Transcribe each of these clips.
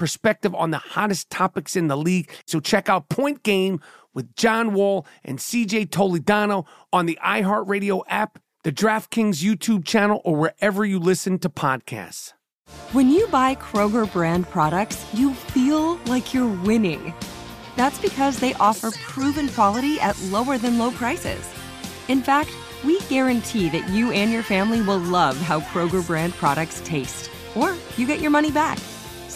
perspective on the hottest topics in the league. So check out Point Game with John Wall and CJ Toledano on the iHeartRadio app, the DraftKings YouTube channel, or wherever you listen to podcasts. When you buy Kroger brand products, you feel like you're winning. That's because they offer proven quality at lower than low prices. In fact, we guarantee that you and your family will love how Kroger brand products taste, or you get your money back.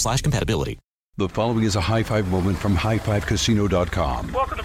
slash compatibility. The following is a high five moment from highfivecasino.com. Welcome to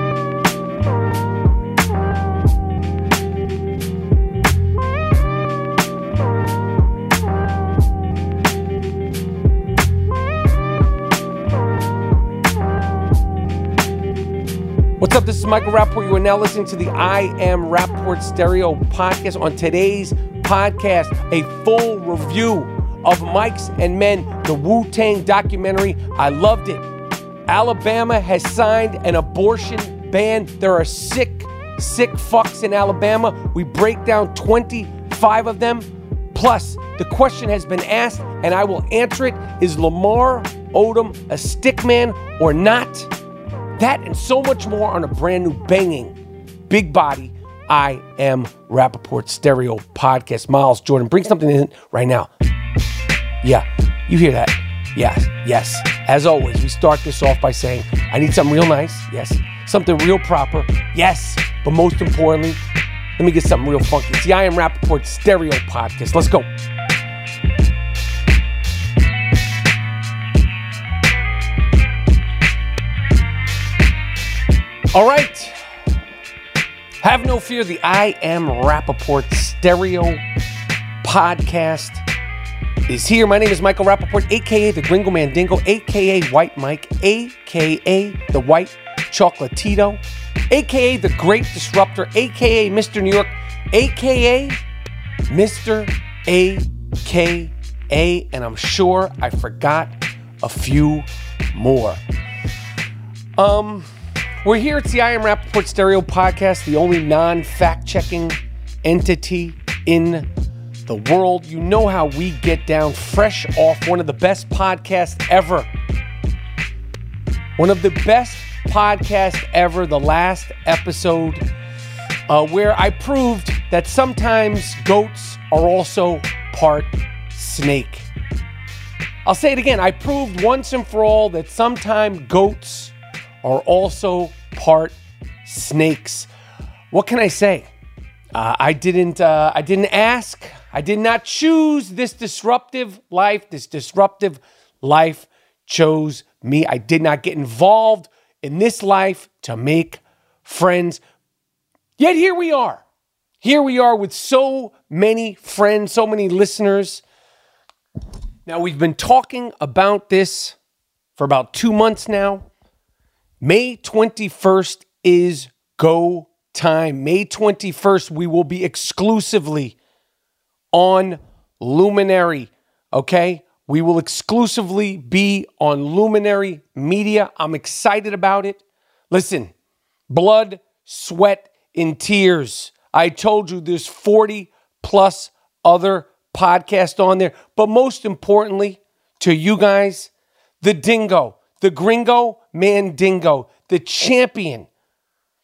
What's up? This is Michael Rapaport. You are now listening to the I Am Rapaport Stereo podcast. On today's podcast, a full review of Mics and Men, the Wu Tang documentary. I loved it. Alabama has signed an abortion ban. There are sick, sick fucks in Alabama. We break down 25 of them. Plus, the question has been asked, and I will answer it Is Lamar Odom a stickman or not? That and so much more on a brand new banging, big body, I am Rapaport Stereo podcast. Miles Jordan, bring something in right now. Yeah, you hear that? Yes, yes. As always, we start this off by saying, I need something real nice. Yes. Something real proper. Yes. But most importantly, let me get something real funky. It's the I am Rapaport Stereo podcast. Let's go. All right. Have no fear. The I Am Rapaport Stereo podcast is here. My name is Michael Rapaport, aka the Gringo Mandingo, aka White Mike, aka the White Chocolatito, aka the Great Disruptor, aka Mr. New York, aka Mr. AKA, and I'm sure I forgot a few more. Um, we're here at the I Am Rapaport Stereo Podcast, the only non fact checking entity in the world. You know how we get down fresh off one of the best podcasts ever. One of the best podcasts ever, the last episode, uh, where I proved that sometimes goats are also part snake. I'll say it again. I proved once and for all that sometimes goats are also part snakes. What can I say? Uh, I didn't. Uh, I didn't ask. I did not choose this disruptive life. This disruptive life chose me. I did not get involved in this life to make friends. Yet here we are. Here we are with so many friends, so many listeners. Now, we've been talking about this for about two months now. May 21st is go time. May 21st, we will be exclusively on Luminary. Okay? We will exclusively be on Luminary Media. I'm excited about it. Listen, blood, sweat, and tears. I told you there's 40 plus other podcasts on there. But most importantly, to you guys, the dingo, the gringo mandingo, the champion.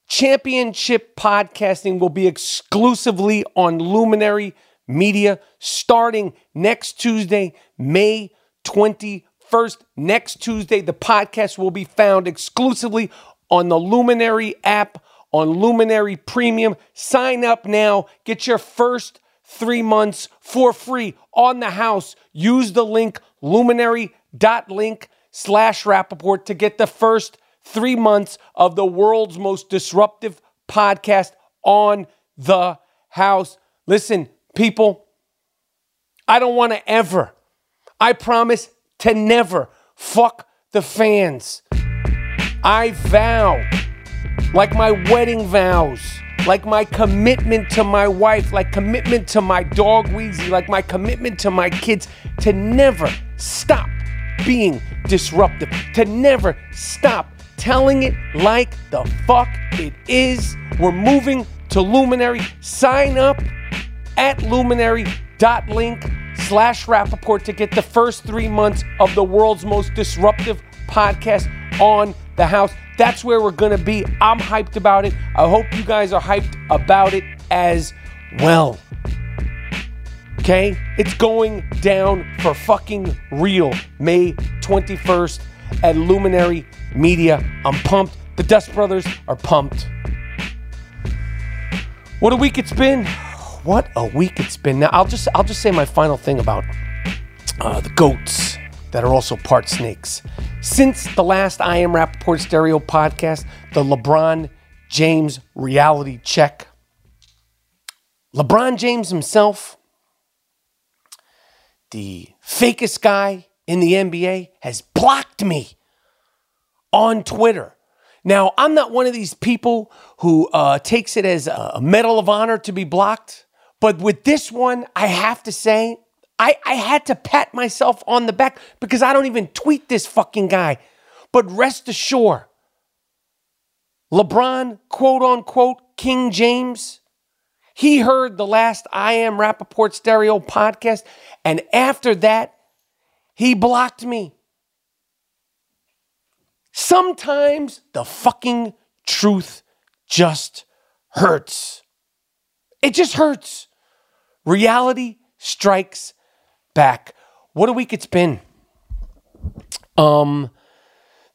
Championship podcasting will be exclusively on Luminary Media starting next Tuesday, May 21st. Next Tuesday, the podcast will be found exclusively on the Luminary app, on Luminary Premium. Sign up now. Get your first three months for free on the house. Use the link luminary.link slash Rapaport to get the first three months of the world's most disruptive podcast on the house. Listen, people, I don't want to ever, I promise to never fuck the fans. I vow, like my wedding vows, like my commitment to my wife, like commitment to my dog Wheezy, like my commitment to my kids, to never stop being disruptive, to never stop telling it like the fuck it is. We're moving to Luminary. Sign up at luminary.link slash Rapaport to get the first three months of the world's most disruptive podcast on the house. That's where we're going to be. I'm hyped about it. I hope you guys are hyped about it as well. Okay? It's going down for fucking real May 21st at Luminary Media. I'm pumped. The Dust Brothers are pumped. What a week it's been. What a week it's been. Now I'll just I'll just say my final thing about uh, the goats that are also part snakes. Since the last I Am Rapaport Stereo podcast, the LeBron James reality check, LeBron James himself, the fakest guy in the NBA, has blocked me on Twitter. Now, I'm not one of these people who uh, takes it as a medal of honor to be blocked, but with this one, I have to say, I, I had to pat myself on the back because I don't even tweet this fucking guy. But rest assured, LeBron, quote unquote, King James, he heard the last I Am Rapaport Stereo podcast, and after that, he blocked me. Sometimes the fucking truth just hurts. It just hurts. Reality strikes back. What a week it's been. Um,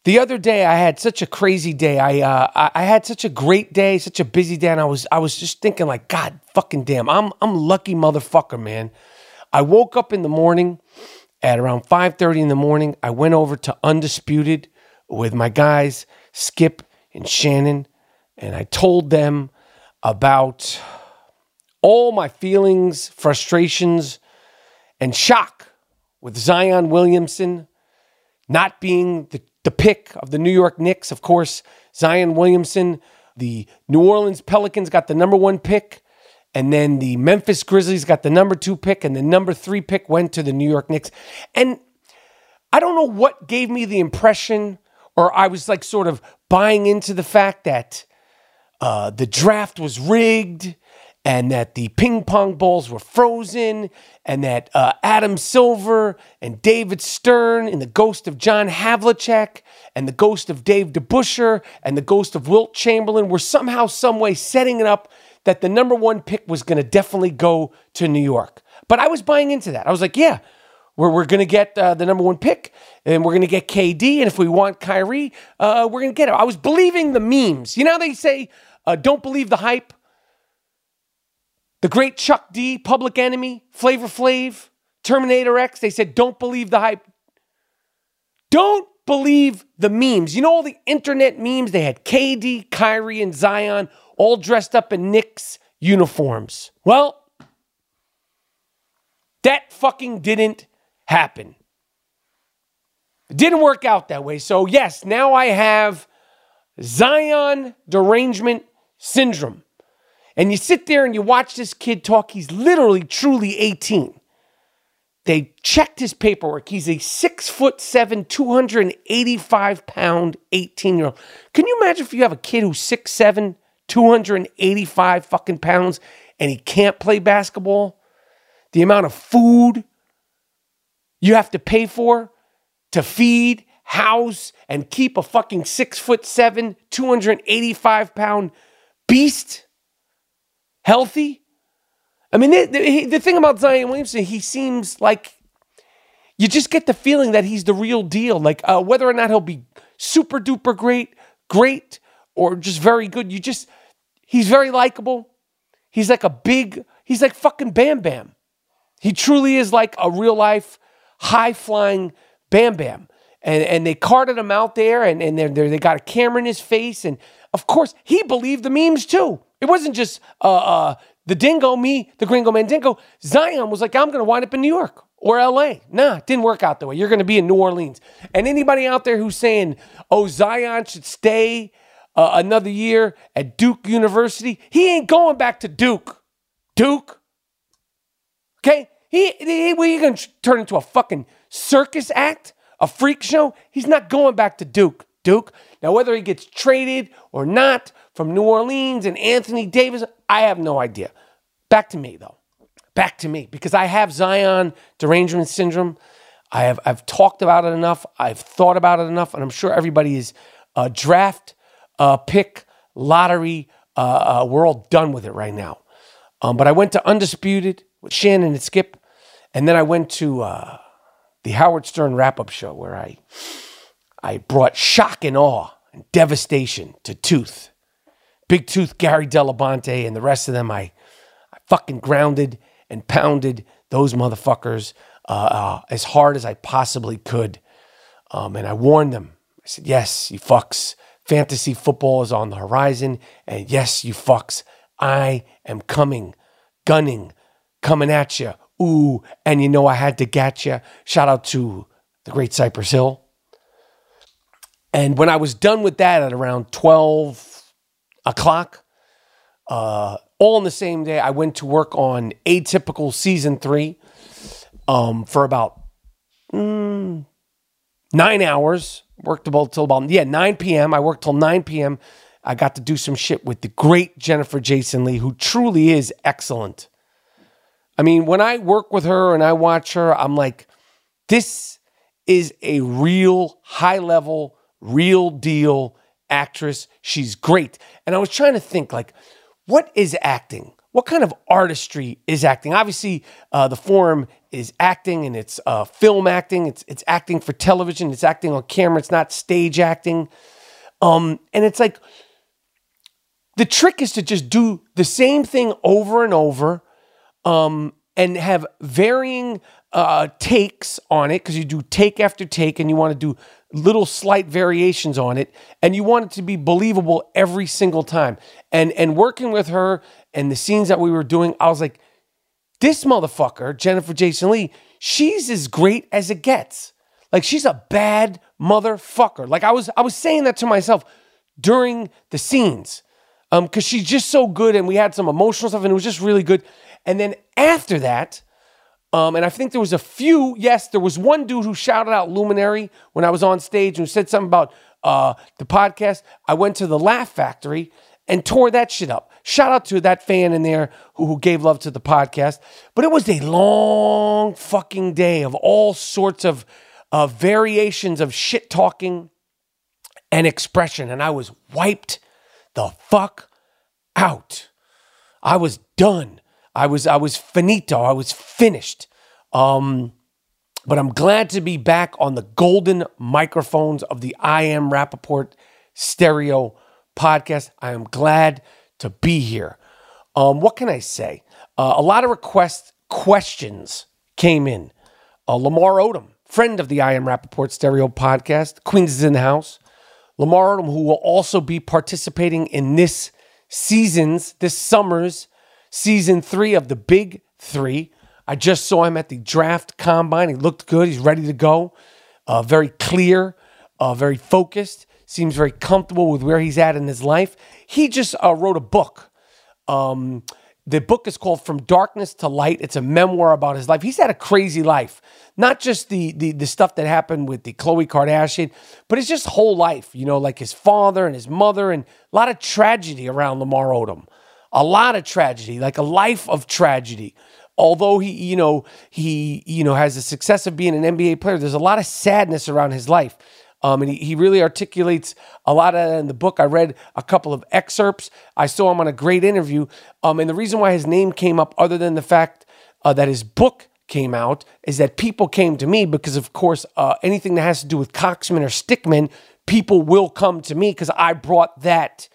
the other day I had such a crazy day. I uh, I had such a great day, such a busy day, and I was I was just thinking like, God fucking damn, I'm I'm lucky motherfucker, man. I woke up in the morning at around 5:30 in the morning. I went over to Undisputed with my guys Skip and Shannon, and I told them about all my feelings, frustrations, and shock with Zion Williamson not being the, the pick of the New York Knicks. Of course, Zion Williamson, the New Orleans Pelicans got the number one pick, and then the Memphis Grizzlies got the number two pick, and the number three pick went to the New York Knicks. And I don't know what gave me the impression or I was like sort of buying into the fact that uh, the draft was rigged and that the ping pong balls were frozen and that uh, Adam Silver and David Stern and the ghost of John Havlicek and the ghost of Dave DeBusschere and the ghost of Wilt Chamberlain were somehow, some way setting it up that the number one pick was going to definitely go to New York. But I was buying into that. I was like, yeah, we're, we're going to get uh, the number one pick and we're going to get KD. And if we want Kyrie, uh, we're going to get it. I was believing the memes. You know, they say, uh, don't believe the hype. The great Chuck D, Public Enemy, Flavor Flav, Terminator X, they said, don't believe the hype. Don't believe the memes. You know, all the internet memes? They had KD, Kyrie, and Zion all dressed up in Knicks uniforms. Well, that fucking didn't happen. It didn't work out that way. So, yes, now I have Zion derangement syndrome. And you sit there and you watch this kid talk. He's literally, truly 18. they checked his paperwork. He's a six foot seven, 285 pound 18 year old. Can you imagine if you have a kid who's six seven, 285 fucking pounds and he can't play basketball? The amount of food you have to pay for to feed, house, and keep a fucking six foot seven, 285 pound beast healthy. I mean, the, the, the thing about Zion Williamson, he seems like you just get the feeling that he's the real deal. Like uh, whether or not he'll be super duper great, great, or just very good, you just, he's very likable. He's like a big, he's like fucking Bam Bam. He truly is like a real life, high flying Bam Bam. And, and they carted him out there and, and they're, they got a camera in his face. And of course, he believed the memes too. It wasn't just uh, uh, the dingo, me, the gringo mandingo. Zion was like, I'm going to wind up in New York or LA. Nah, it didn't work out that way. You're going to be in New Orleans. And anybody out there who's saying, oh, Zion should stay uh, another year at Duke University, he ain't going back to Duke. Duke. Okay? He, he, you going to turn into a fucking circus act? A freak show? He's not going back to Duke. Duke. Now, whether he gets traded or not from New Orleans and Anthony Davis, I have no idea. Back to me, though. Back to me, because I have Zion derangement syndrome. I have I've talked about it enough. I've thought about it enough, and I'm sure everybody is uh, draft, uh, pick, lottery. Uh, uh, we're all done with it right now. Um, but I went to Undisputed with Shannon and Skip, and then I went to uh, the Howard Stern wrap up show where I I brought shock and awe and devastation to Tooth. Big Tooth, Gary Delabonte, and the rest of them, I, I fucking grounded and pounded those motherfuckers uh, uh, as hard as I possibly could. Um, and I warned them. I said, yes, you fucks. Fantasy football is on the horizon. And yes, you fucks. I am coming, gunning, coming at you. Ooh, and you know I had to get you. Shout out to the great Cypress Hill. And when I was done with that at around 12 o'clock, uh, all in the same day, I went to work on Atypical Season 3 um, for about mm, nine hours. Worked about till about, yeah, 9 p.m. I worked till 9 p.m. I got to do some shit with the great Jennifer Jason Leigh, who truly is excellent. I mean, when I work with her and I watch her, I'm like, this is a real high level real deal actress. She's great. And I was trying to think, like, what is acting? What kind of artistry is acting? Obviously, uh, the form is acting and it's uh, film acting. It's it's acting for television. It's acting on camera. It's not stage acting. Um, and it's like the trick is to just do the same thing over and over, um, and have varying uh, takes on it because you do take after take, and you want to do little slight variations on it and you want it to be believable every single time. And and working with her and the scenes that we were doing i was like this motherfucker jennifer jason leigh she's as great as it gets. Like she's a bad motherfucker. Like i was i was saying that to myself during the scenes um because she's just so good and we had some emotional stuff and it was just really good and then after that um, and I think there was a few. Yes, there was one dude who shouted out "Luminary" when I was on stage and said something about uh, the podcast. I went to the Laugh Factory and tore that shit up. Shout out to that fan in there who, who gave love to the podcast. But it was a long fucking day of all sorts of uh, variations of shit talking and expression, and I was wiped the fuck out. I was done. I was I was finito. I was finished. Um, but I'm glad to be back on the golden microphones of the I Am Rapaport Stereo podcast. I am glad to be here. Um, what can I say? Uh, a lot of requests, questions came in. Uh, Lamar Odom, friend of the I Am Rapaport Stereo podcast, Queens is in the house. Lamar Odom, who will also be participating in this season's, this summer's season three of the Big Three. I just saw him at the draft combine. He looked good. He's ready to go. Uh, very clear, uh, very focused. Seems very comfortable with where he's at in his life. He just uh, wrote a book. Um, the book is called From Darkness to Light. It's a memoir about his life. He's had a crazy life, not just the the, the stuff that happened with the Khloe Kardashian, but it's just whole life. You know, like his father and his mother, and a lot of tragedy around Lamar Odom. A lot of tragedy, like a life of tragedy. Although he, you know, he, you know, has the success of being an NBA player, there's a lot of sadness around his life. Um, and he, he really articulates a lot of that in the book. I read a couple of excerpts. I saw him on a great interview. Um, and the reason why his name came up, other than the fact uh, that his book came out, is that people came to me because, of course, uh, anything that has to do with Coxman or Stickman, people will come to me because I brought that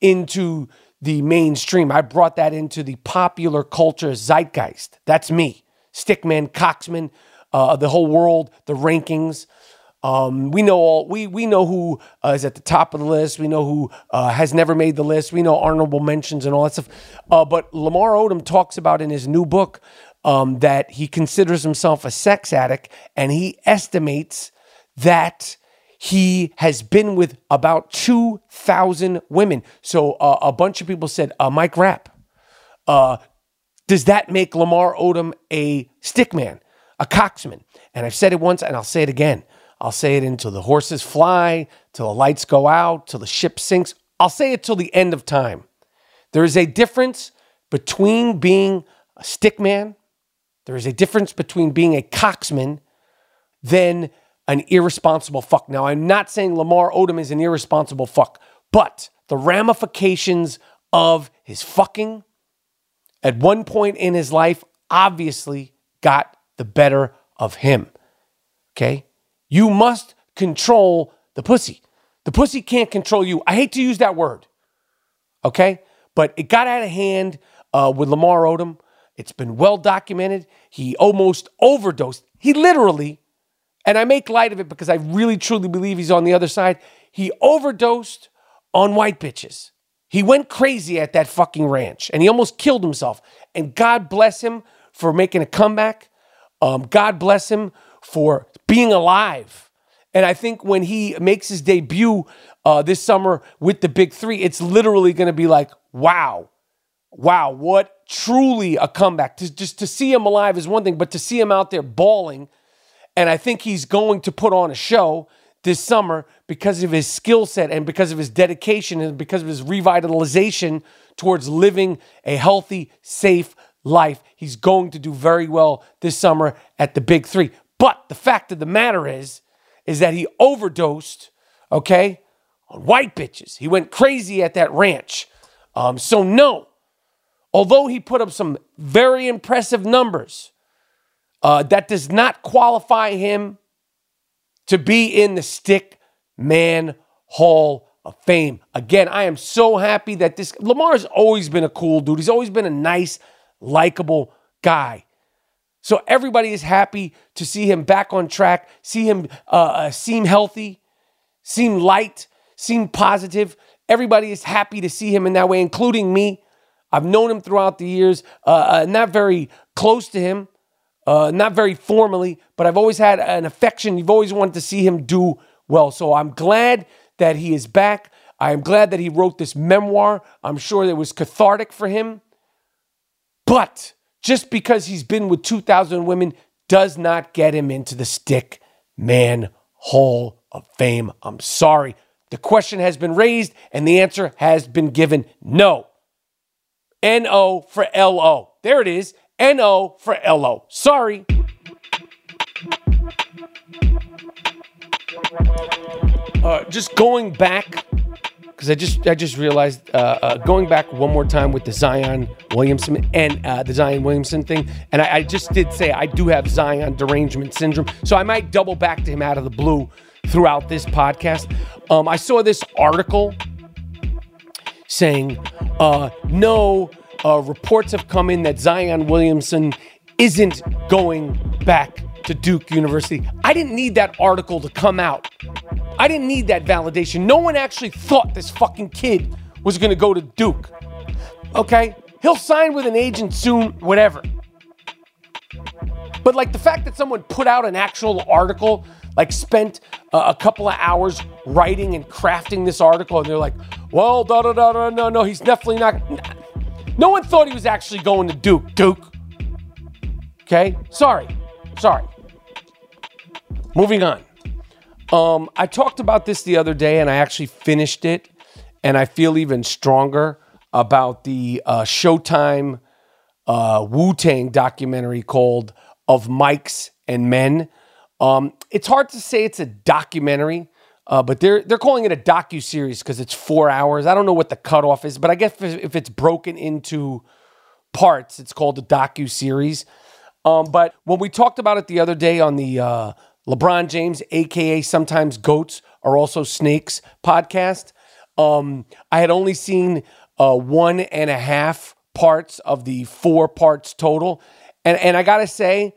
into the mainstream. I brought that into the popular culture zeitgeist. That's me. Stickman, Coxman, uh, the whole world, the rankings. Um, we know all we we know who uh, is at the top of the list. We know who uh, has never made the list. We know honorable mentions and all that stuff. Uh, but Lamar Odom talks about in his new book um, that he considers himself a sex addict, and he estimates that he has been with about two thousand women. So uh, a bunch of people said, uh, "Mike Rapp, uh, does that make Lamar Odom a stickman, a coxman?" And I've said it once, and I'll say it again. I'll say it until the horses fly, till the lights go out, till the ship sinks. I'll say it till the end of time. There is a difference between being a stickman, there is a difference between being a coxman than an irresponsible fuck. Now, I'm not saying Lamar Odom is an irresponsible fuck, but the ramifications of his fucking at one point in his life obviously got the better of him. Okay? You must control the pussy. The pussy can't control you. I hate to use that word, okay? But it got out of hand uh, with Lamar Odom. It's been well documented. He almost overdosed. He literally, and I make light of it because I really truly believe he's on the other side. He overdosed on white bitches. He went crazy at that fucking ranch and he almost killed himself. And God bless him for making a comeback. Um, God bless him for being alive. And I think when he makes his debut uh, this summer with the big three, it's literally going to be like, wow, wow, what truly a comeback. To, just to see him alive is one thing, but to see him out there bawling, and I think he's going to put on a show this summer because of his skill set and because of his dedication and because of his revitalization towards living a healthy, safe life. He's going to do very well this summer at the big three. But the fact of the matter is, is that he overdosed, okay, on white bitches. He went crazy at that ranch. Um, so no, although he put up some very impressive numbers, uh, that does not qualify him to be in the Stick Man Hall of Fame. Again, I am so happy that this Lamar's always been a cool dude. He's always been a nice, likable guy. So everybody is happy to see him back on track, see him uh, uh, seem healthy, seem light, seem positive. Everybody is happy to see him in that way, including me. I've known him throughout the years, uh, uh, not very close to him, uh, not very formally, but I've always had an affection. You've always wanted to see him do well. So I'm glad that he is back. I am glad that he wrote this memoir. I'm sure it was cathartic for him. But just because he's been with 2,000 women does not get him into the Stick Man Hall of Fame. I'm sorry. The question has been raised and the answer has been given no. N-O for L-O. There it is. N-O for L-O. Sorry. Uh, just going back because I just I just realized uh, uh, going back one more time with the Zion Williamson and uh, the Zion Williamson thing, and I, I, just did say I do have Zion derangement syndrome, so I might double back to him out of the blue throughout this podcast. Um, I saw this article saying uh, no uh, reports have come in that Zion Williamson isn't going back to Duke University. I didn't need that article to come out. I didn't need that validation. No one actually thought this fucking kid was going to go to Duke. Okay? He'll sign with an agent soon, whatever. But like the fact that someone put out an actual article, like spent uh, a couple of hours writing and crafting this article, and they're like, well, da da da da, no, no, he's definitely not. No one thought he was actually going to Duke. Duke. Okay? Sorry. Sorry. Moving on. Um, I talked about this the other day and I actually finished it, and I feel even stronger about the uh, Showtime uh, Wu Tang documentary called Of Mics and Men. Um, it's hard to say it's a documentary, uh, but they're they're calling it a docu series because it's four hours. I don't know what the cutoff is, but I guess if, it's broken into parts, it's called a docu series. Um, but when we talked about it the other day on the uh, LeBron James, aka sometimes goats are also snakes podcast, um, I had only seen uh, one and a half parts of the four parts total, and and I gotta say,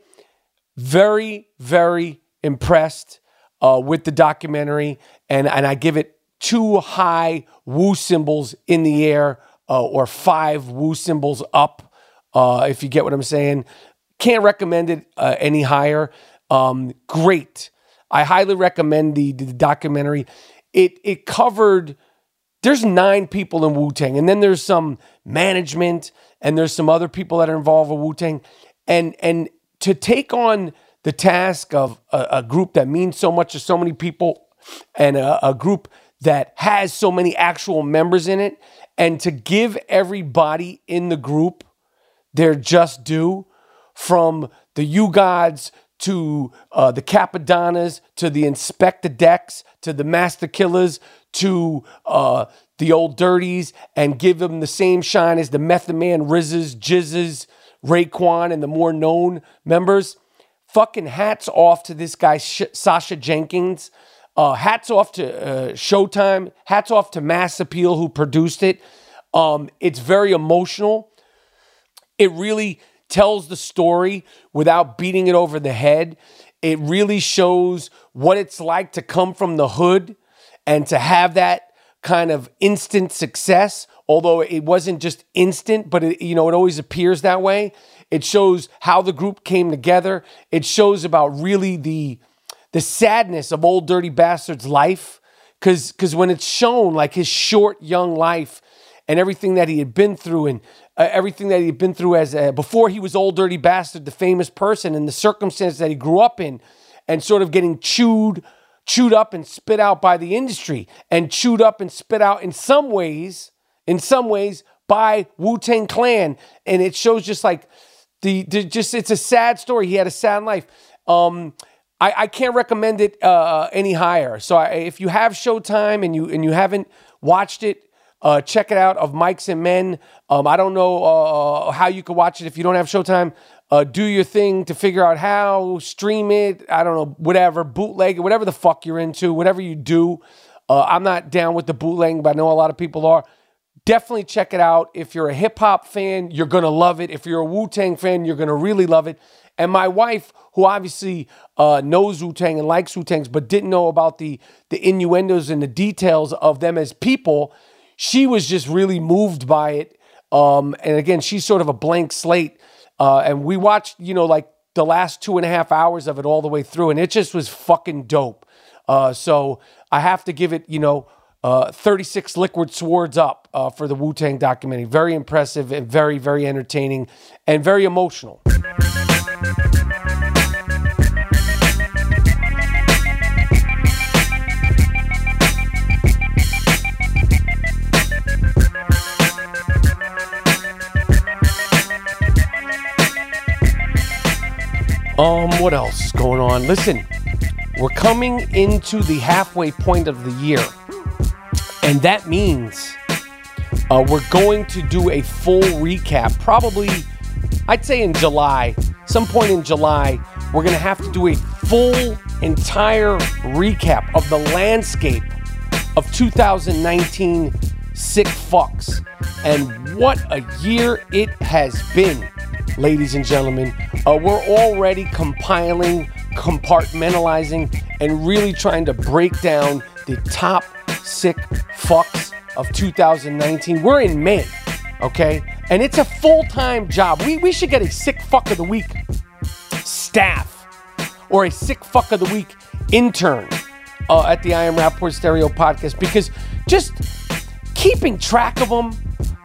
very very impressed uh, with the documentary, and and I give it two high Wu symbols in the air uh, or five Wu symbols up, uh, if you get what I'm saying. Can't recommend it uh, any higher. Um, great. I highly recommend the, the documentary. It it covered. There's nine people in Wu Tang, and then there's some management, and there's some other people that are involved with Wu Tang, and and to take on the task of a, a group that means so much to so many people, and a, a group that has so many actual members in it, and to give everybody in the group their just due, from the U-Gods to uh, the Cappadonnas, to the Inspectah Decks, to the Masta Killas, to uh, the Old Dirties, and give them the same shine as the Method Man, RZAs, GZAs, Raekwon, and the more known members. Fucking hats off to this guy, Sh- Sacha Jenkins. Uh, hats off to uh, Showtime. Hats off to Mass Appeal, who produced it. Um, it's very emotional. It really tells the story without beating it over the head. It really shows what it's like to come from the hood and to have that kind of instant success. Although it wasn't just instant, but it, you know it always appears that way. It shows how the group came together. It shows about really the the sadness of old dirty bastard's life because because when it's shown like his short young life and everything that he had been through and uh, everything that he had been through as a, before he was old dirty bastard the famous person and the circumstances that he grew up in and sort of getting chewed chewed up and spit out by the industry and chewed up and spit out in some ways in some ways by Wu-Tang Clan and it shows just like the, the just it's a sad story he had a sad life um I, I can't recommend it uh, any higher. So I, if you have Showtime and you and you haven't watched it, uh, check it out. Of Mics and Men. Um, I don't know uh, how you can watch it if you don't have Showtime. Uh, do your thing to figure out how stream it. I don't know, whatever bootleg, whatever the fuck you're into, whatever you do. Uh, I'm not down with the bootlegging, but I know a lot of people are. Definitely check it out. If you're a hip hop fan, you're gonna love it. If you're a Wu Tang fan, you're gonna really love it. And my wife, who obviously uh, knows Wu Tang and likes Wu Tangs, but didn't know about the the innuendos and the details of them as people, she was just really moved by it. Um, and again, she's sort of a blank slate. Uh, and we watched, you know, like the last two and a half hours of it all the way through, and it just was fucking dope. Uh, so I have to give it, you know, uh, 36 liquid swords up uh, for the Wu Tang documentary. Very impressive and very, very entertaining and very emotional. Um, what else is going on? Listen, we're coming into the halfway point of the year, and that means uh, we're going to do a full recap. Probably, I'd say in July, some point in July, we're going to have to do a full, entire recap of the landscape of 2019 sick fucks and what a year it has been ladies and gentlemen. Uh, we're already compiling, compartmentalizing, and really trying to break down the top sick fucks of 2019. We're in May, okay? And it's a full time job. We, we should get a sick fuck of the week staff or a sick fuck of the week intern uh, at the I Am Rapaport Stereo podcast because just keeping track of them,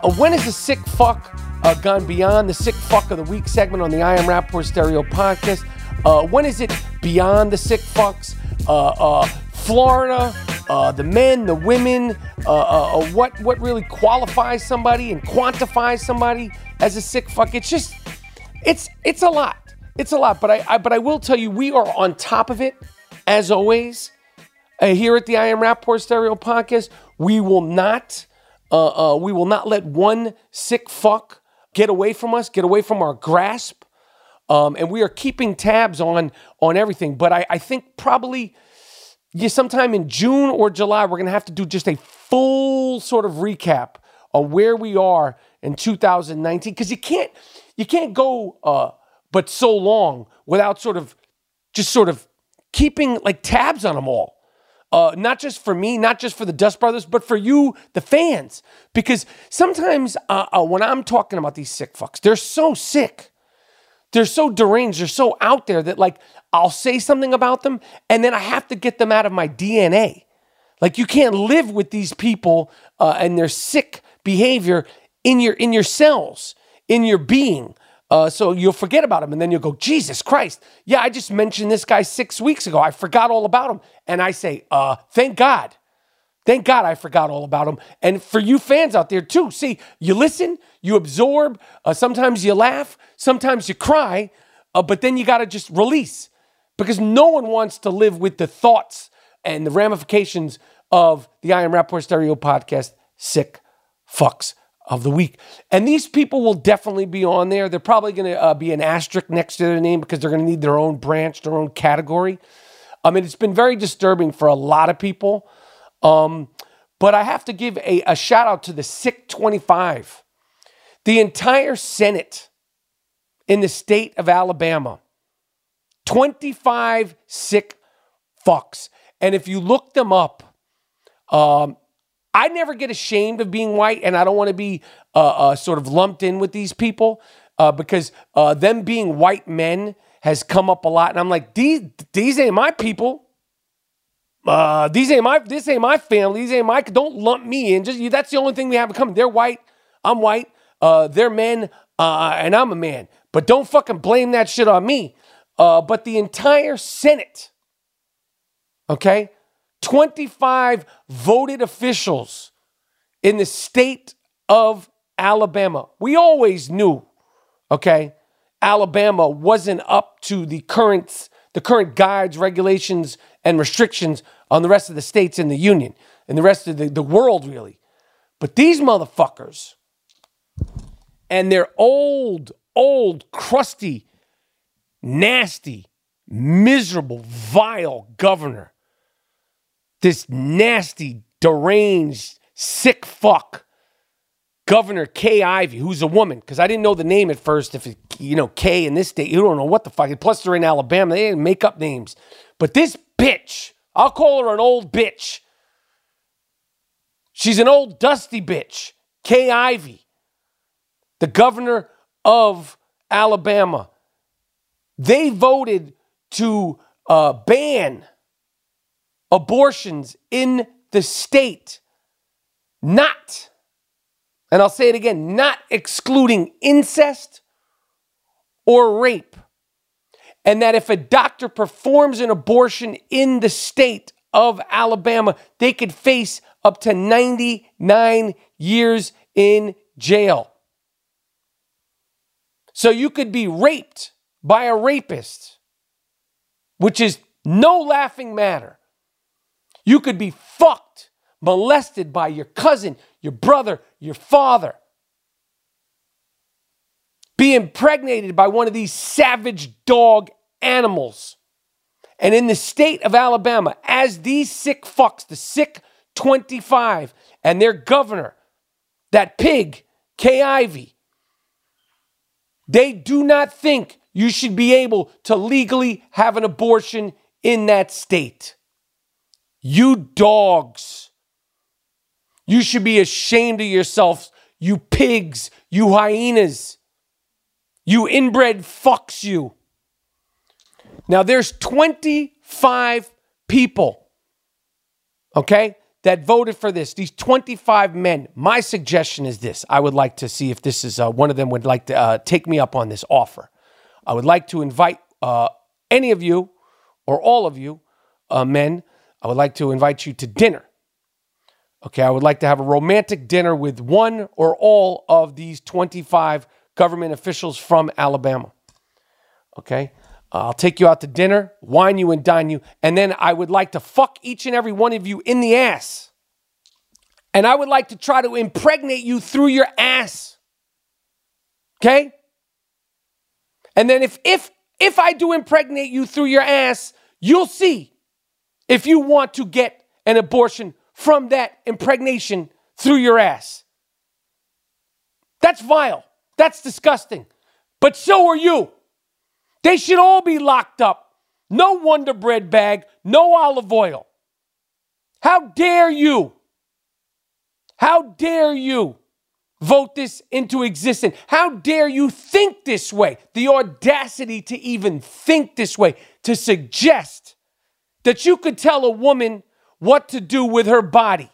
uh, when is a sick fuck? uh, gone beyond the sick fuck of the week segment on the I Am Rapaport Stereo podcast. Uh, when is it beyond the sick fucks? Uh, uh, Florida, uh, the men, the women, uh, uh, uh, what what really qualifies somebody and quantifies somebody as a sick fuck? It's just, it's it's a lot. It's a lot. But I, I but I will tell you, we are on top of it as always. Uh, here at the I Am Rapaport Stereo podcast, we will not we will not let one sick fuck get away from us, get away from our grasp. Um, and we are keeping tabs on on everything. But I, I think probably yeah, sometime in June or July, we're gonna have to do just a full sort of recap on where we are in 2019 because you can't you can't go uh, but so long without sort of just sort of keeping like tabs on them all. Uh, not just for me, not just for the Dust Brothers, but for you, the fans. Because sometimes uh, uh, when I'm talking about these sick fucks, they're so sick. They're so deranged. They're so out there that, like, I'll say something about them and then I have to get them out of my DNA. Like, you can't live with these people uh, and their sick behavior in your in your cells, in your being. Uh, so you'll forget about him and then you'll go, Jesus Christ. Yeah, I just mentioned this guy six weeks ago. I forgot all about him. And I say, uh, thank God. Thank God I forgot all about him. And for you fans out there too, see, you listen, you absorb, uh, sometimes you laugh, sometimes you cry, uh, but then you got to just release because no one wants to live with the thoughts and the ramifications of the I Am Rapaport Stereo podcast, Sick Fucks of the week. And these people will definitely be on there. They're probably going to uh, be an asterisk next to their name because they're going to need their own branch, their own category. I mean, it's been very disturbing for a lot of people. Um, but I have to give a, a shout out to the Sick 25. The entire Senate in the state of Alabama, 25 sick fucks. And if you look them up, um, I never get ashamed of being white, and I don't want to be uh, uh, sort of lumped in with these people uh, because uh, them being white men has come up a lot, and I'm like, these these ain't my people. Uh, these ain't my this ain't my family. These ain't my. Don't lump me in. Just that's the only thing we have in common. They're white. I'm white. Uh, they're men, and I'm a man. But don't fucking blame that shit on me. Uh, but the entire Senate, okay, 25 voted officials in the state of Alabama. We always knew, okay, Alabama wasn't up to the current the current guides, regulations, and restrictions on the rest of the states in the union and the rest of the, the world, really. But these motherfuckers and their old, old, crusty, nasty, miserable, vile governor this nasty, deranged, sick fuck, Governor Kay Ivey, who's a woman, because I didn't know the name at first. If it, you know Kay in this state, you don't know what the fuck. Plus, they're in Alabama. They didn't make up names. But this bitch, I'll call her an old bitch. She's an old dusty bitch. Kay Ivey, the governor of Alabama. They voted to uh, ban abortions in the state, not, and I'll say it again, not excluding incest or rape. And that if a doctor performs an abortion in the state of Alabama, they could face up to 99 years in jail. So you could be raped by a rapist, which is no laughing matter. You could be fucked, molested by your cousin, your brother, your father. Be impregnated by one of these savage dog animals. And in the state of Alabama, as these sick fucks, the sick 25, and their governor, that pig, Kay Ivey, they do not think you should be able to legally have an abortion in that state. You dogs. You should be ashamed of yourselves, you pigs, you hyenas, you inbred fucks, you. Now, there's 25 people, okay, that voted for this, these 25 men, my suggestion is this. I would like to see if this is uh, one of them would like to uh, take me up on this offer. I would like to invite uh, any of you or all of you uh, men, I would like to invite you to dinner. Okay, I would like to have a romantic dinner with one or all of these 25 government officials from Alabama. Okay, I'll take you out to dinner, wine you and dine you, and then I would like to fuck each and every one of you in the ass. And I would like to try to impregnate you through your ass. Okay? And then if if if I do impregnate you through your ass, you'll see if you want to get an abortion from that impregnation through your ass. That's vile. That's disgusting. But so are you. They should all be locked up. No Wonder Bread bag, no olive oil. How dare you? How dare you vote this into existence? How dare you think this way? The audacity to even think this way, to suggest that you could tell a woman what to do with her body.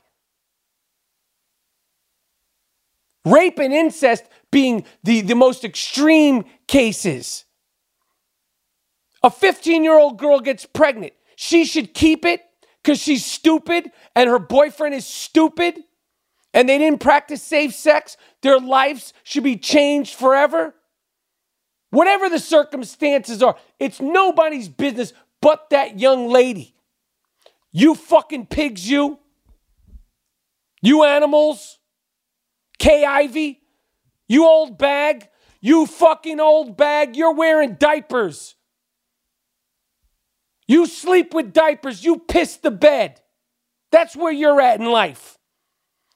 Rape and incest being the, the most extreme cases. A 15 year old girl gets pregnant. She should keep it because she's stupid and her boyfriend is stupid and they didn't practice safe sex. Their lives should be changed forever. Whatever the circumstances are, it's nobody's business but that young lady. You fucking pigs, you. You animals. Kay Ivey. You old bag. You fucking old bag. You're wearing diapers. You sleep with diapers. You piss the bed. That's where you're at in life.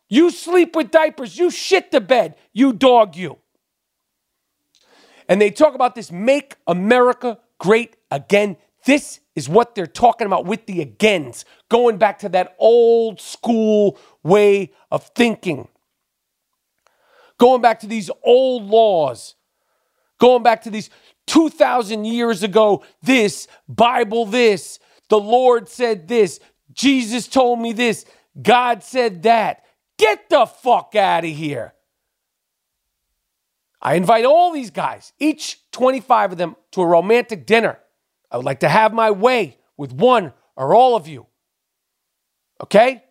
You sleep with diapers. You shit the bed. You dog, you. And they talk about this make America great again. This is what they're talking about with the agains, going back to that old school way of thinking, going back to these old laws, going back to these 2,000 years ago, this, Bible this, the Lord said this, Jesus told me this, God said that. Get the fuck out of here. I invite all these guys, each 25 of them, to a romantic dinner. I would like to have my way with one or all of you. Okay?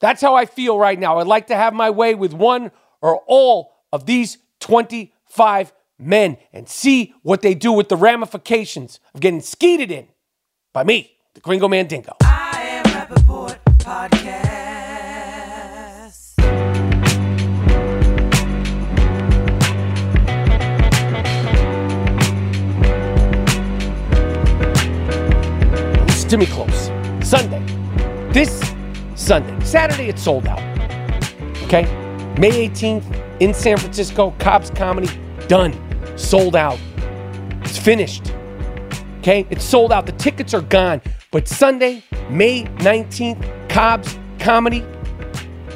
That's how I feel right now. I'd like to have my way with one or all of these 25 men and see what they do with the ramifications of getting skeeted in by me, the Gringo Mandingo. I am Rapaport Podcast. Me close. Sunday. This Sunday. Saturday, it's sold out. Okay? May 18th in San Francisco, Cobb's Comedy, done. Sold out. It's finished. Okay? It's sold out. The tickets are gone. But Sunday, May 19th, Cobb's Comedy,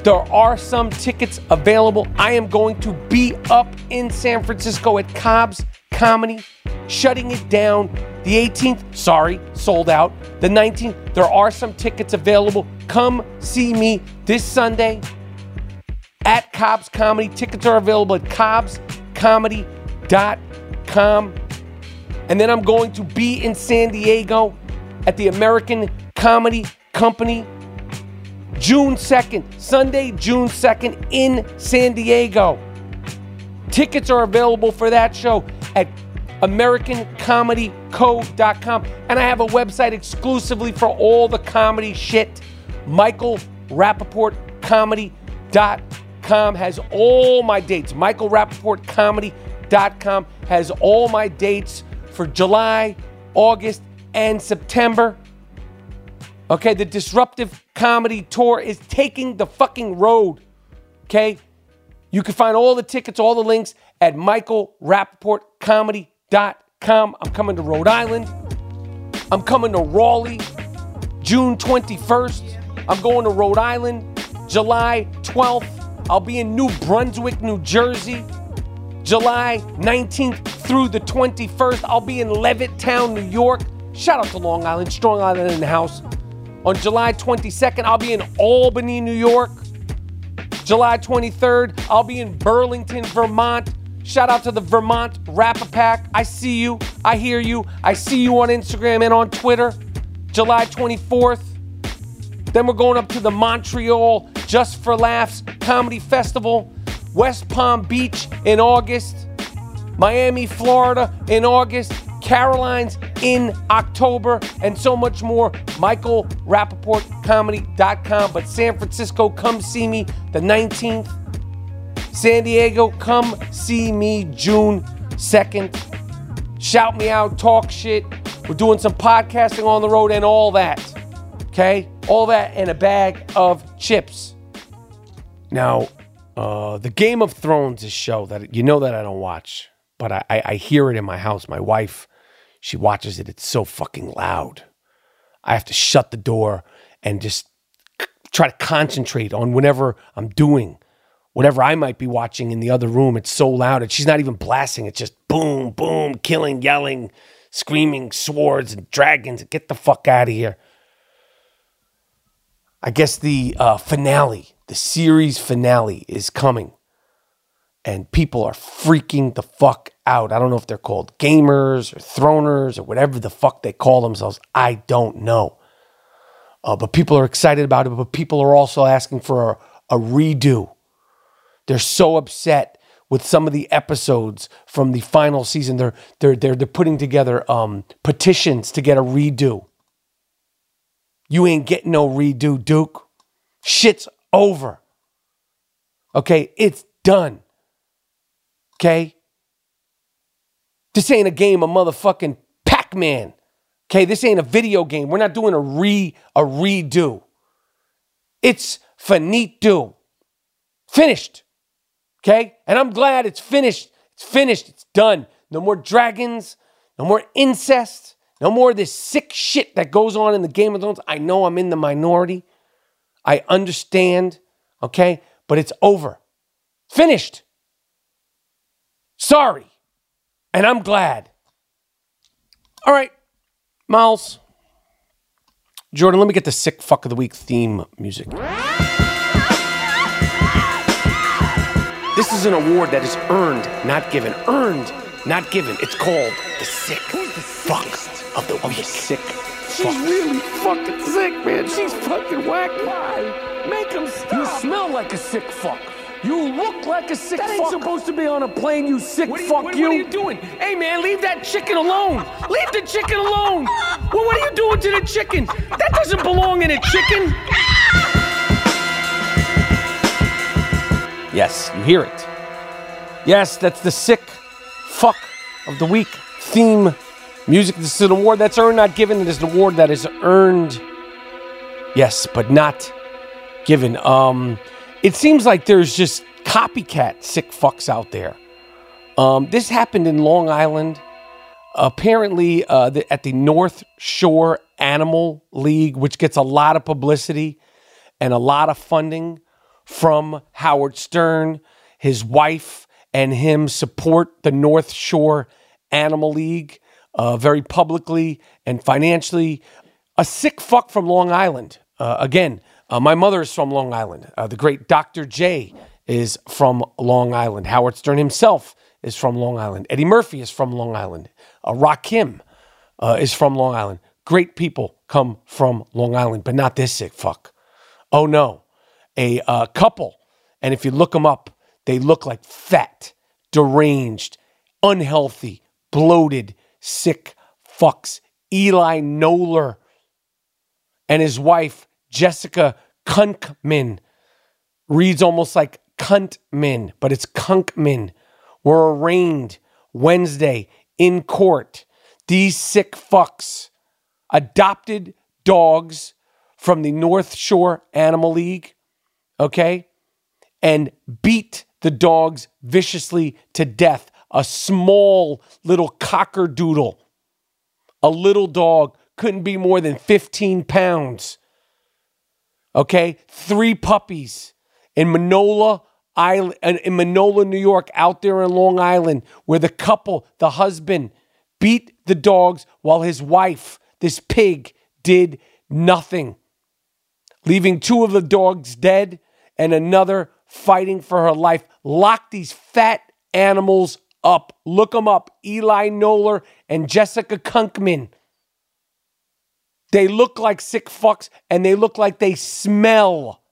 there are some tickets available. I am going to be up in San Francisco at Cobb's Comedy, shutting it down. The 18th, sorry, sold out. The 19th, there are some tickets available. Come see me this Sunday at Cobb's Comedy. Tickets are available at cobbscomedy.com. And then I'm going to be in San Diego at the American Comedy Company June 2nd, Sunday, June 2nd in San Diego. Tickets are available for that show at AmericanComedyCo.com. And I have a website exclusively for all the comedy shit. Michael Rapaport Comedy.com has all my dates. Michael Rapaport Comedy.com has all my dates for July, August, and September. Okay, the Disruptive Comedy Tour is taking the fucking road. Okay? You can find all the tickets, all the links at michaelrapaportcomedy.com. I'm coming to Rhode Island. I'm coming to Raleigh June 21st. I'm going to Rhode Island July 12th. I'll be in New Brunswick, New Jersey July 19th through the 21st. I'll be in Levittown, New York. Shout out to Long Island, Strong Island in the house. On July 22nd, I'll be in Albany, New York. July 23rd, I'll be in Burlington, Vermont. Shout out to the Vermont Rapper Pack. I see you. I hear you. I see you on Instagram and on Twitter. July 24th. Then we're going up to the Montreal Just for Laughs Comedy Festival, West Palm Beach in August, Miami, Florida in August, Caroline's in October, and so much more. MichaelRapaportComedy.com. But San Francisco, come see me the 19th. San Diego, come see me June 2nd. Shout me out, talk shit. We're doing some podcasting on the road and all that. Okay? All that and a bag of chips. Now, uh, the Game of Thrones is show that you know that I don't watch, but I, I, I hear it in my house. My wife, she watches it. It's so fucking loud. I have to shut the door and just try to concentrate on whatever I'm doing, whatever I might be watching in the other room. It's so loud, and she's not even blasting. It's just boom, boom, killing, yelling, screaming, swords and dragons. Get the fuck out of here. I guess the uh, finale, the series finale, is coming, and people are freaking the fuck out. I don't know if they're called gamers or throners or whatever the fuck they call themselves. I don't know. Uh, but people are excited about it, but people are also asking for a, a redo. They're so upset with some of the episodes from the final season. They're they're they're, they're putting together um, petitions to get a redo. You ain't getting no redo, Duke. Shit's over. Okay, it's done. Okay? This ain't a game of motherfucking Pac-Man. Okay, this ain't a video game. We're not doing a re a redo. It's finito. Finished. Okay? And I'm glad it's finished. It's finished. It's done. No more dragons, no more incest, no more this sick shit that goes on in the Game of Thrones. I know I'm in the minority. I understand. Okay? But it's over. Finished. Sorry. And I'm glad. All right, Miles. Jordan, let me get the sick fuck of the week theme music. This is an award that is earned, not given. Earned, not given. It's called the sick fuck of the week. sick She's really fucking sick, man. She's fucking whack. Why? Make him stop. You smell like a sick fuck. You look like a sick fuck. that ain't supposed to be on a plane, you sick What you- fuck what- you. what are you doing? Hey man, leave that chicken alone. Leave the chicken alone. Well, what are you doing to the chicken? That doesn't belong in a chicken. Yes, you hear it. Yes, that's the sick fuck of the week theme music. This is an award that's earned, not given. It is an award that is earned. Yes, but not given. Um, it seems like there's just copycat sick fucks out there. Um, this happened in Long Island. Apparently, uh, the, at the North Shore Animal League, which gets a lot of publicity and a lot of funding from Howard Stern, his wife, and him support the North Shore Animal League uh, very publicly and financially. A sick fuck from Long Island. Uh, again, uh, my mother is from Long Island. Uh, the great Dr. J is from Long Island. Howard Stern himself is from Long Island. Eddie Murphy is from Long Island. Uh, Rakim uh, is from Long Island. Great people come from Long Island, but not this sick fuck. Oh no, a uh, couple, and if you look them up, they look like fat, deranged, unhealthy, bloated, sick fucks. Eli Noller and his wife, Jessica Kunkman, reads almost like Kuntman, but it's Kunkman, were arraigned Wednesday in court. These sick fucks adopted dogs from the North Shore Animal League, okay, and beat the dogs viciously to death. A small little cockerdoodle, a little dog, couldn't be more than 15 pounds. Okay, three puppies in Mineola Island, in Mineola, New York, out there in Long Island, where the couple, the husband, beat the dogs while his wife, this pig, did nothing. leaving two of the dogs dead and another fighting for her life. Lock these fat animals up. Look them up. Eli Noller and Jessica Kunkman. They look like sick fucks and they look like they smell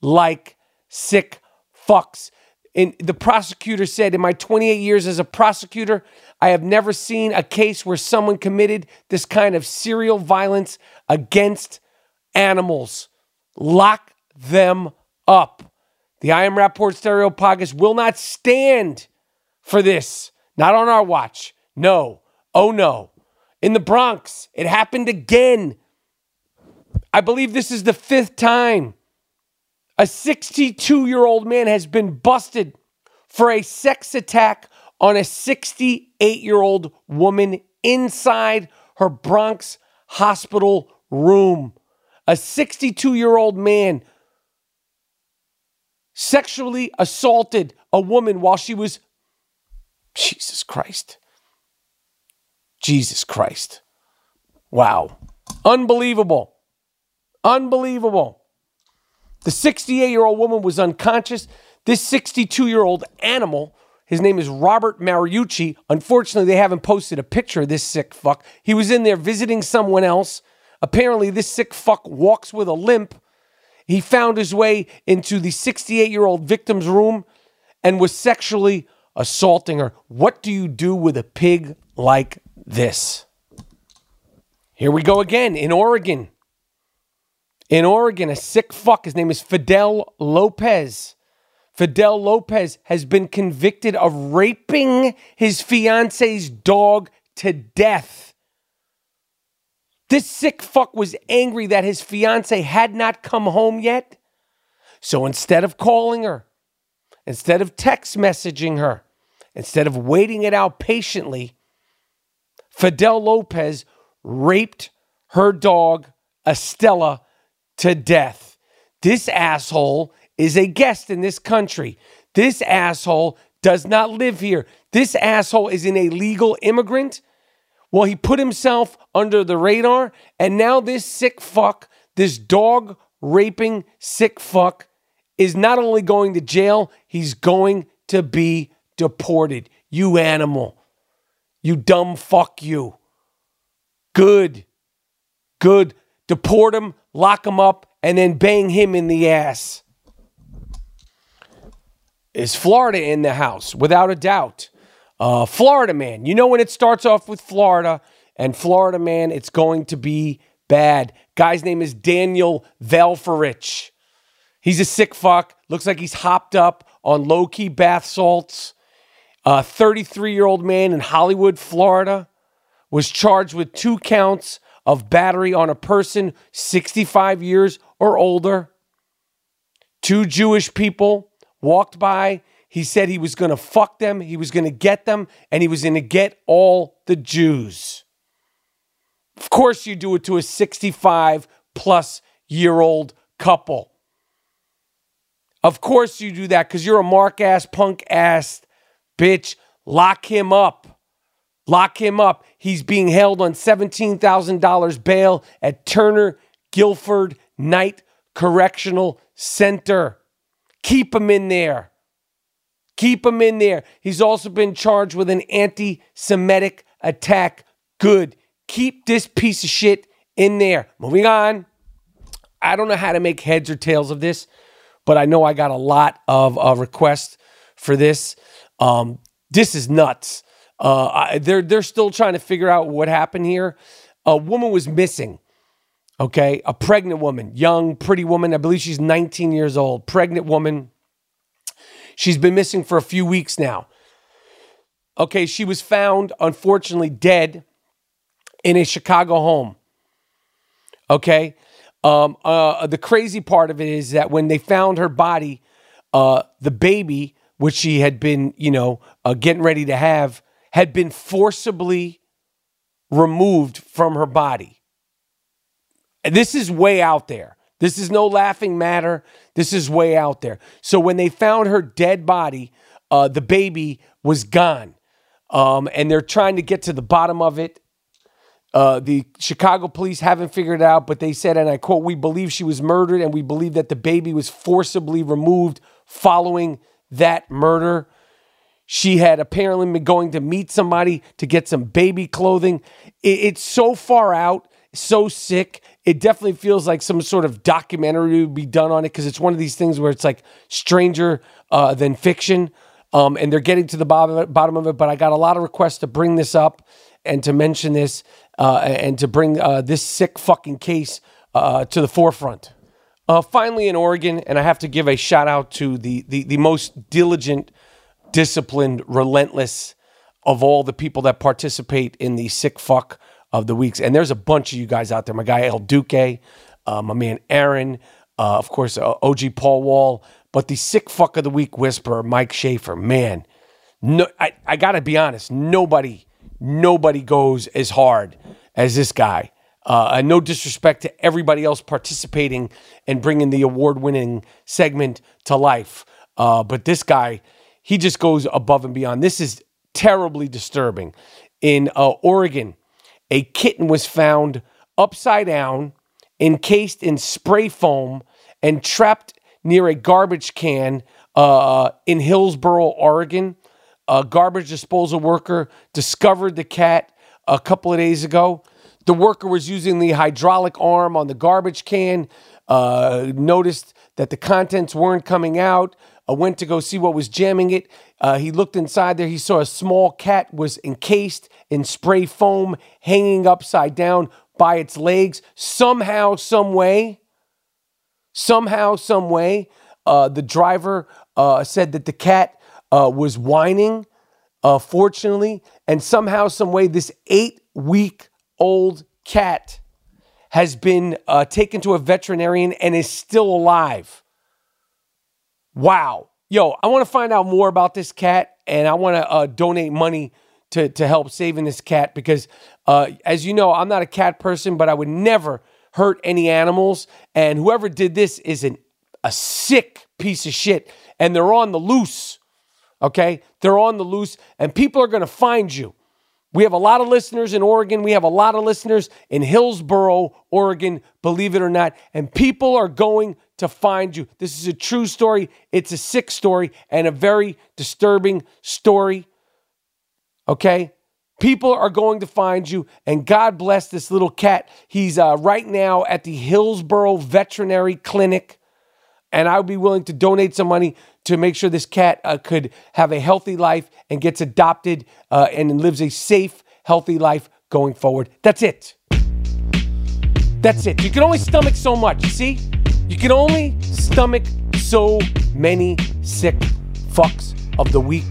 like sick fucks. And the prosecutor said, In my 28 years as a prosecutor, I have never seen a case where someone committed this kind of serial violence against animals. Lock them up. The I Am Rapaport Stereo podcast will not stand for this. Not on our watch. No. Oh no. In the Bronx, it happened again. I believe this is the fifth time. A 62 year old man has been busted for a sex attack on a 68 year old woman inside her Bronx hospital room. A 62 year old man sexually assaulted a woman while she was. Jesus Christ. Jesus Christ. Wow. Unbelievable. Unbelievable. The 68 year old woman was unconscious. This 62 year old animal, his name is Robert Mariucci. Unfortunately, they haven't posted a picture of this sick fuck. He was in there visiting someone else. Apparently, this sick fuck walks with a limp. He found his way into the 68 year old victim's room and was sexually assaulting her. What do you do with a pig like this? Here we go again in Oregon. In Oregon, a sick fuck, his name is Fidel Lopez. Fidel Lopez has been convicted of raping his fiance's dog to death. This sick fuck was angry that his fiance had not come home yet. So instead of calling her, instead of text messaging her, instead of waiting it out patiently, Fidel Lopez raped her dog, Estella, to death. This asshole is a guest in this country. This asshole does not live here. This asshole is an illegal immigrant. Well, he put himself under the radar, and now this sick fuck, this dog raping sick fuck, is not only going to jail, he's going to be deported. You animal. You dumb fuck you. Good. Good. Deport him, lock him up, and then bang him in the ass. Is Florida in the house? Without a doubt. Uh, Florida man. You know when it starts off with Florida and Florida man, it's going to be bad. Guy's name is Daniel Valfarich. He's a sick fuck. Looks like he's hopped up on low key bath salts. A 33 year old man in Hollywood, Florida, was charged with two counts of battery on a person 65 years or older. Two Jewish people walked by. He said he was going to fuck them, he was going to get them, and he was going to get all the Jews. Of course, you do it to a 65 plus year old couple. Of course, you do that because you're a mark ass, punk ass bitch. Lock him up. Lock him up. He's being held on $17,000 bail at Turner Guilford Knight Correctional Center. Keep him in there. Keep him in there. He's also been charged with an anti Semitic attack. Good. Keep this piece of shit in there. Moving on. I don't know how to make heads or tails of this, but I know I got a lot of uh, requests for this. Um, this is nuts. Uh, I, they're they're still trying to figure out what happened here. A woman was missing. Okay, a pregnant woman, young, pretty woman. I believe she's 19 years old. Pregnant woman. She's been missing for a few weeks now. Okay, she was found, unfortunately, dead in a Chicago home. Okay, um, uh, the crazy part of it is that when they found her body, uh, the baby, which she had been, you know, uh, getting ready to have, had been forcibly removed from her body. This is way out there. This is no laughing matter. This is way out there. So when they found her dead body, uh, the baby was gone. Um, and they're trying to get to the bottom of it. Uh, the Chicago police haven't figured it out, but they said, and I quote, we believe she was murdered and we believe that the baby was forcibly removed following that murder. She had apparently been going to meet somebody to get some baby clothing. It- it's so far out, so sick. It definitely feels like some sort of documentary would be done on it because it's one of these things where it's like stranger uh, than fiction. Um, and they're getting to the bottom, bottom of it. But I got a lot of requests to bring this up and to mention this uh, and to bring uh, this sick fucking case uh, to the forefront. Uh, finally, in Oregon, and I have to give a shout out to the the, the most diligent, disciplined, relentless of all the people that participate in the sick fuck of the weeks. And there's a bunch of you guys out there. My guy El Duque, uh, my man Aaron, uh, of course, uh, OG Paul Wall, but the sick fuck of the week whisperer, Mike Schaefer. Man, no, I, I got to be honest. Nobody, nobody goes as hard as this guy. Uh, no disrespect to everybody else participating and bringing the award winning segment to life. Uh, but this guy, he just goes above and beyond. This is terribly disturbing. In uh, Oregon, a kitten was found upside down, encased in spray foam, and trapped near a garbage can uh, in Hillsboro, Oregon. A garbage disposal worker discovered the cat a couple of days ago. The worker was using the hydraulic arm on the garbage can, uh, noticed that the contents weren't coming out, uh, went to go see what was jamming it. Uh, he looked inside there. He saw a small cat was encased in spray foam, hanging upside down by its legs. Somehow, some way, somehow, some way, uh, the driver uh, said that the cat uh, was whining, uh, fortunately, and somehow, some way, this eight week old cat has been uh, taken to a veterinarian and is still alive. Wow. Yo, I want to find out more about this cat and I want to uh, donate money to, to help saving this cat because, uh, as you know, I'm not a cat person, but I would never hurt any animals. And whoever did this is an, a sick piece of shit. And they're on the loose. Okay? They're on the loose and people are going to find you. We have a lot of listeners in Oregon. We have a lot of listeners in Hillsboro, Oregon, believe it or not. And people are going to find you. This is a true story. It's a sick story and a very disturbing story. Okay? People are going to find you, and God bless this little cat. He's uh, right now at the Hillsboro Veterinary Clinic, and I would be willing to donate some money to make sure this cat uh, could have a healthy life and gets adopted uh, and lives a safe, healthy life going forward. That's it. That's it. You can only stomach so much. See? You can only stomach so many sick fucks of the week.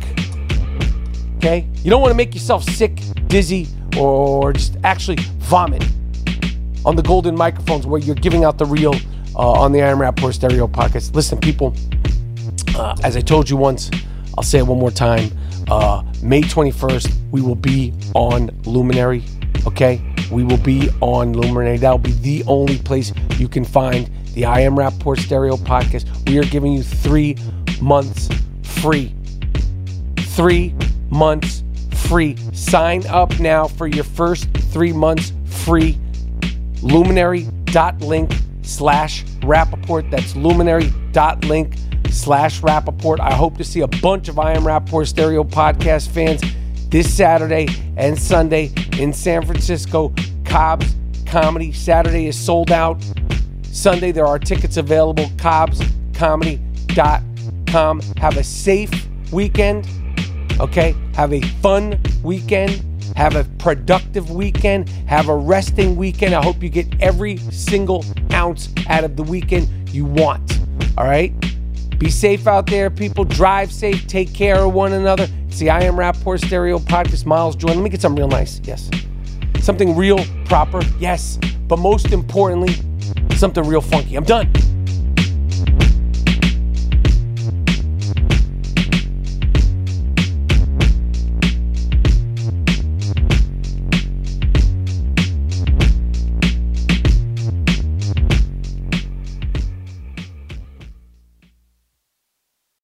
Okay? You don't want to make yourself sick, dizzy, or just actually vomit on the golden microphones where you're giving out the real uh, on the Iron Rapaport Stereo podcast. Listen, people, uh, as I told you once, I'll say it one more time. Uh, May 21st, we will be on Luminary. Okay? We will be on Luminary. That'll be the only place you can find the I Am Rapaport Stereo podcast. We are giving you three months free. Three months free. Sign up now for your first three months free. Luminary.link slash Rapaport. That's luminary.link slash Rapaport. I hope to see a bunch of I Am Rapaport Stereo podcast fans this Saturday and Sunday in San Francisco. Cobb's Comedy. Saturday is sold out. Sunday, there are tickets available. CobbsComedy.com. Have a safe weekend. Okay? Have a fun weekend. Have a productive weekend. Have a resting weekend. I hope you get every single ounce out of the weekend you want. All right? Be safe out there, people. Drive safe. Take care of one another. The I Am Rapaport Stereo Podcast. Miles Jordan. Let me get something real nice. Yes. Something real, proper. Yes. But most importantly, something real funky. I'm done.